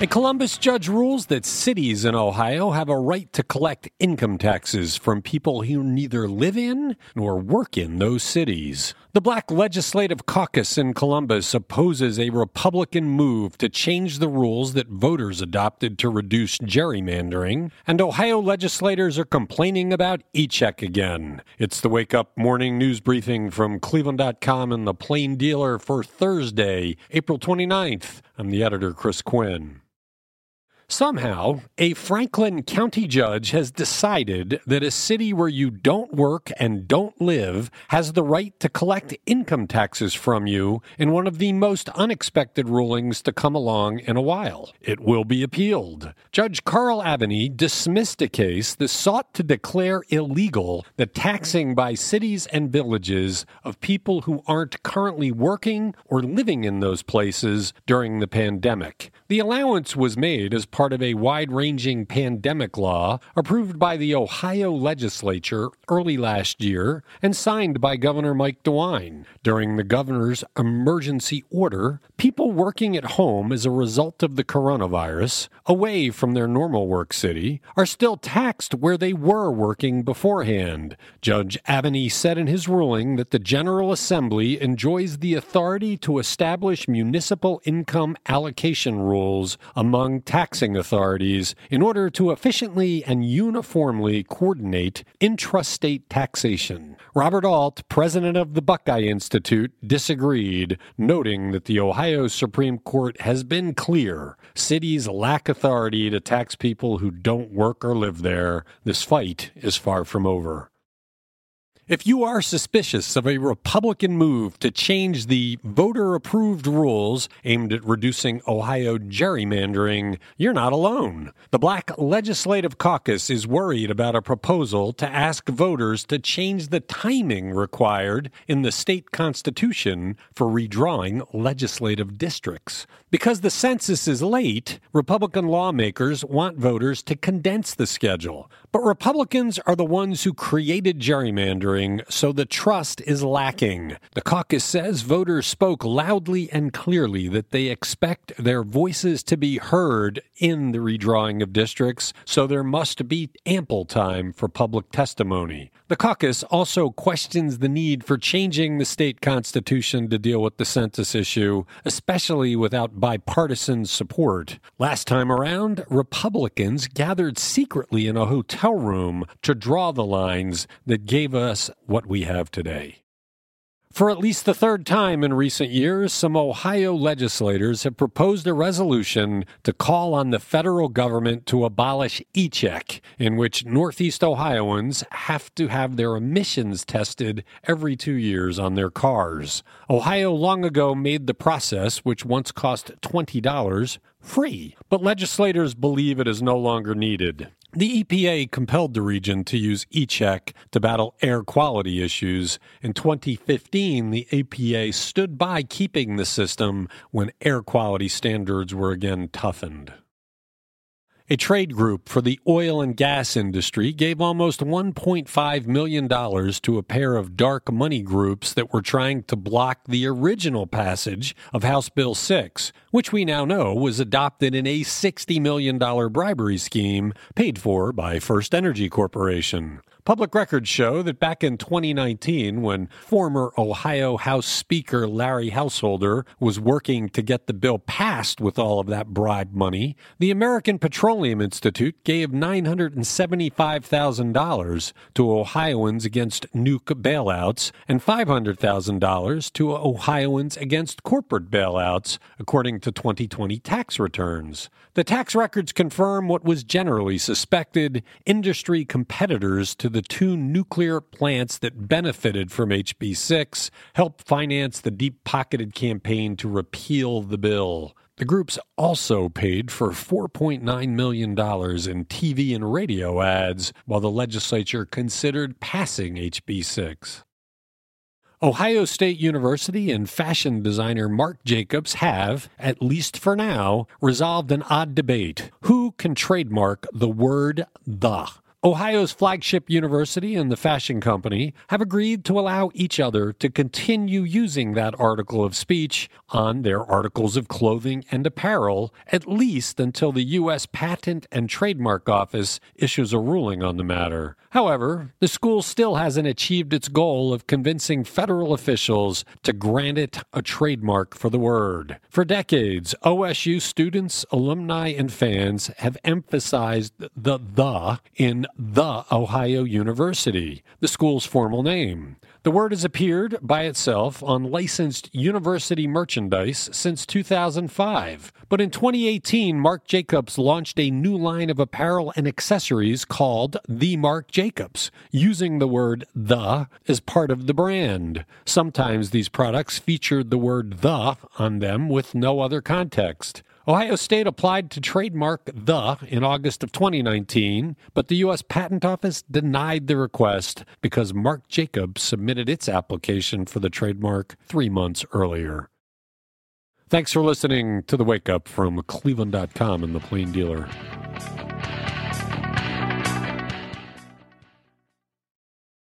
A Columbus judge rules that cities in Ohio have a right to collect income taxes from people who neither live in nor work in those cities. The Black Legislative Caucus in Columbus opposes a Republican move to change the rules that voters adopted to reduce gerrymandering, and Ohio legislators are complaining about e check again. It's the Wake Up Morning News Briefing from Cleveland.com and the Plain Dealer for Thursday, April 29th. I'm the editor, Chris Quinn. Somehow, a Franklin County judge has decided that a city where you don't work and don't live has the right to collect income taxes from you in one of the most unexpected rulings to come along in a while. It will be appealed. Judge Carl Aveni dismissed a case that sought to declare illegal the taxing by cities and villages of people who aren't currently working or living in those places during the pandemic. The allowance was made as part of a wide ranging pandemic law approved by the Ohio legislature early last year and signed by Governor Mike DeWine. During the governor's emergency order, people working at home as a result of the coronavirus, away from their normal work city, are still taxed where they were working beforehand. Judge Aveni said in his ruling that the General Assembly enjoys the authority to establish municipal income allocation rules among taxing taxing authorities in order to efficiently and uniformly coordinate intrastate taxation. Robert Alt, president of the Buckeye Institute, disagreed, noting that the Ohio Supreme Court has been clear cities lack authority to tax people who don't work or live there. This fight is far from over. If you are suspicious of a Republican move to change the voter approved rules aimed at reducing Ohio gerrymandering, you're not alone. The Black Legislative Caucus is worried about a proposal to ask voters to change the timing required in the state constitution for redrawing legislative districts. Because the census is late, Republican lawmakers want voters to condense the schedule. But Republicans are the ones who created gerrymandering so the trust is lacking. The caucus says voters spoke loudly and clearly that they expect their voices to be heard in the redrawing of districts, so there must be ample time for public testimony. The caucus also questions the need for changing the state constitution to deal with the census issue, especially without bipartisan support. Last time around, Republicans gathered secretly in a hotel room to draw the lines that gave us what we have today. For at least the third time in recent years, some Ohio legislators have proposed a resolution to call on the federal government to abolish e check, in which Northeast Ohioans have to have their emissions tested every two years on their cars. Ohio long ago made the process, which once cost $20, free, but legislators believe it is no longer needed. The EPA compelled the region to use e-check to battle air quality issues. In 2015, the EPA stood by keeping the system when air quality standards were again toughened. A trade group for the oil and gas industry gave almost $1.5 million to a pair of dark money groups that were trying to block the original passage of House Bill 6, which we now know was adopted in a $60 million bribery scheme paid for by First Energy Corporation. Public records show that back in 2019, when former Ohio House Speaker Larry Householder was working to get the bill passed with all of that bribe money, the American Petroleum Institute gave $975,000 to Ohioans against nuke bailouts and $500,000 to Ohioans against corporate bailouts, according to 2020 tax returns. The tax records confirm what was generally suspected industry competitors to the two nuclear plants that benefited from HB 6 helped finance the deep pocketed campaign to repeal the bill. The groups also paid for $4.9 million in TV and radio ads while the legislature considered passing HB 6. Ohio State University and fashion designer Marc Jacobs have, at least for now, resolved an odd debate. Who can trademark the word the? Ohio's flagship university and the fashion company have agreed to allow each other to continue using that article of speech on their articles of clothing and apparel, at least until the U.S. Patent and Trademark Office issues a ruling on the matter. However, the school still hasn't achieved its goal of convincing federal officials to grant it a trademark for the word. For decades, OSU students, alumni, and fans have emphasized the the in the Ohio University, the school's formal name. The word has appeared by itself on licensed university merchandise since 2005. But in 2018, Marc Jacobs launched a new line of apparel and accessories called The Marc Jacobs, using the word the as part of the brand. Sometimes these products featured the word the on them with no other context. Ohio State applied to trademark the in August of 2019, but the U.S. Patent Office denied the request because Marc Jacobs submitted its application for the trademark three months earlier. Thanks for listening to the Wake Up from Cleveland.com and the Plain Dealer.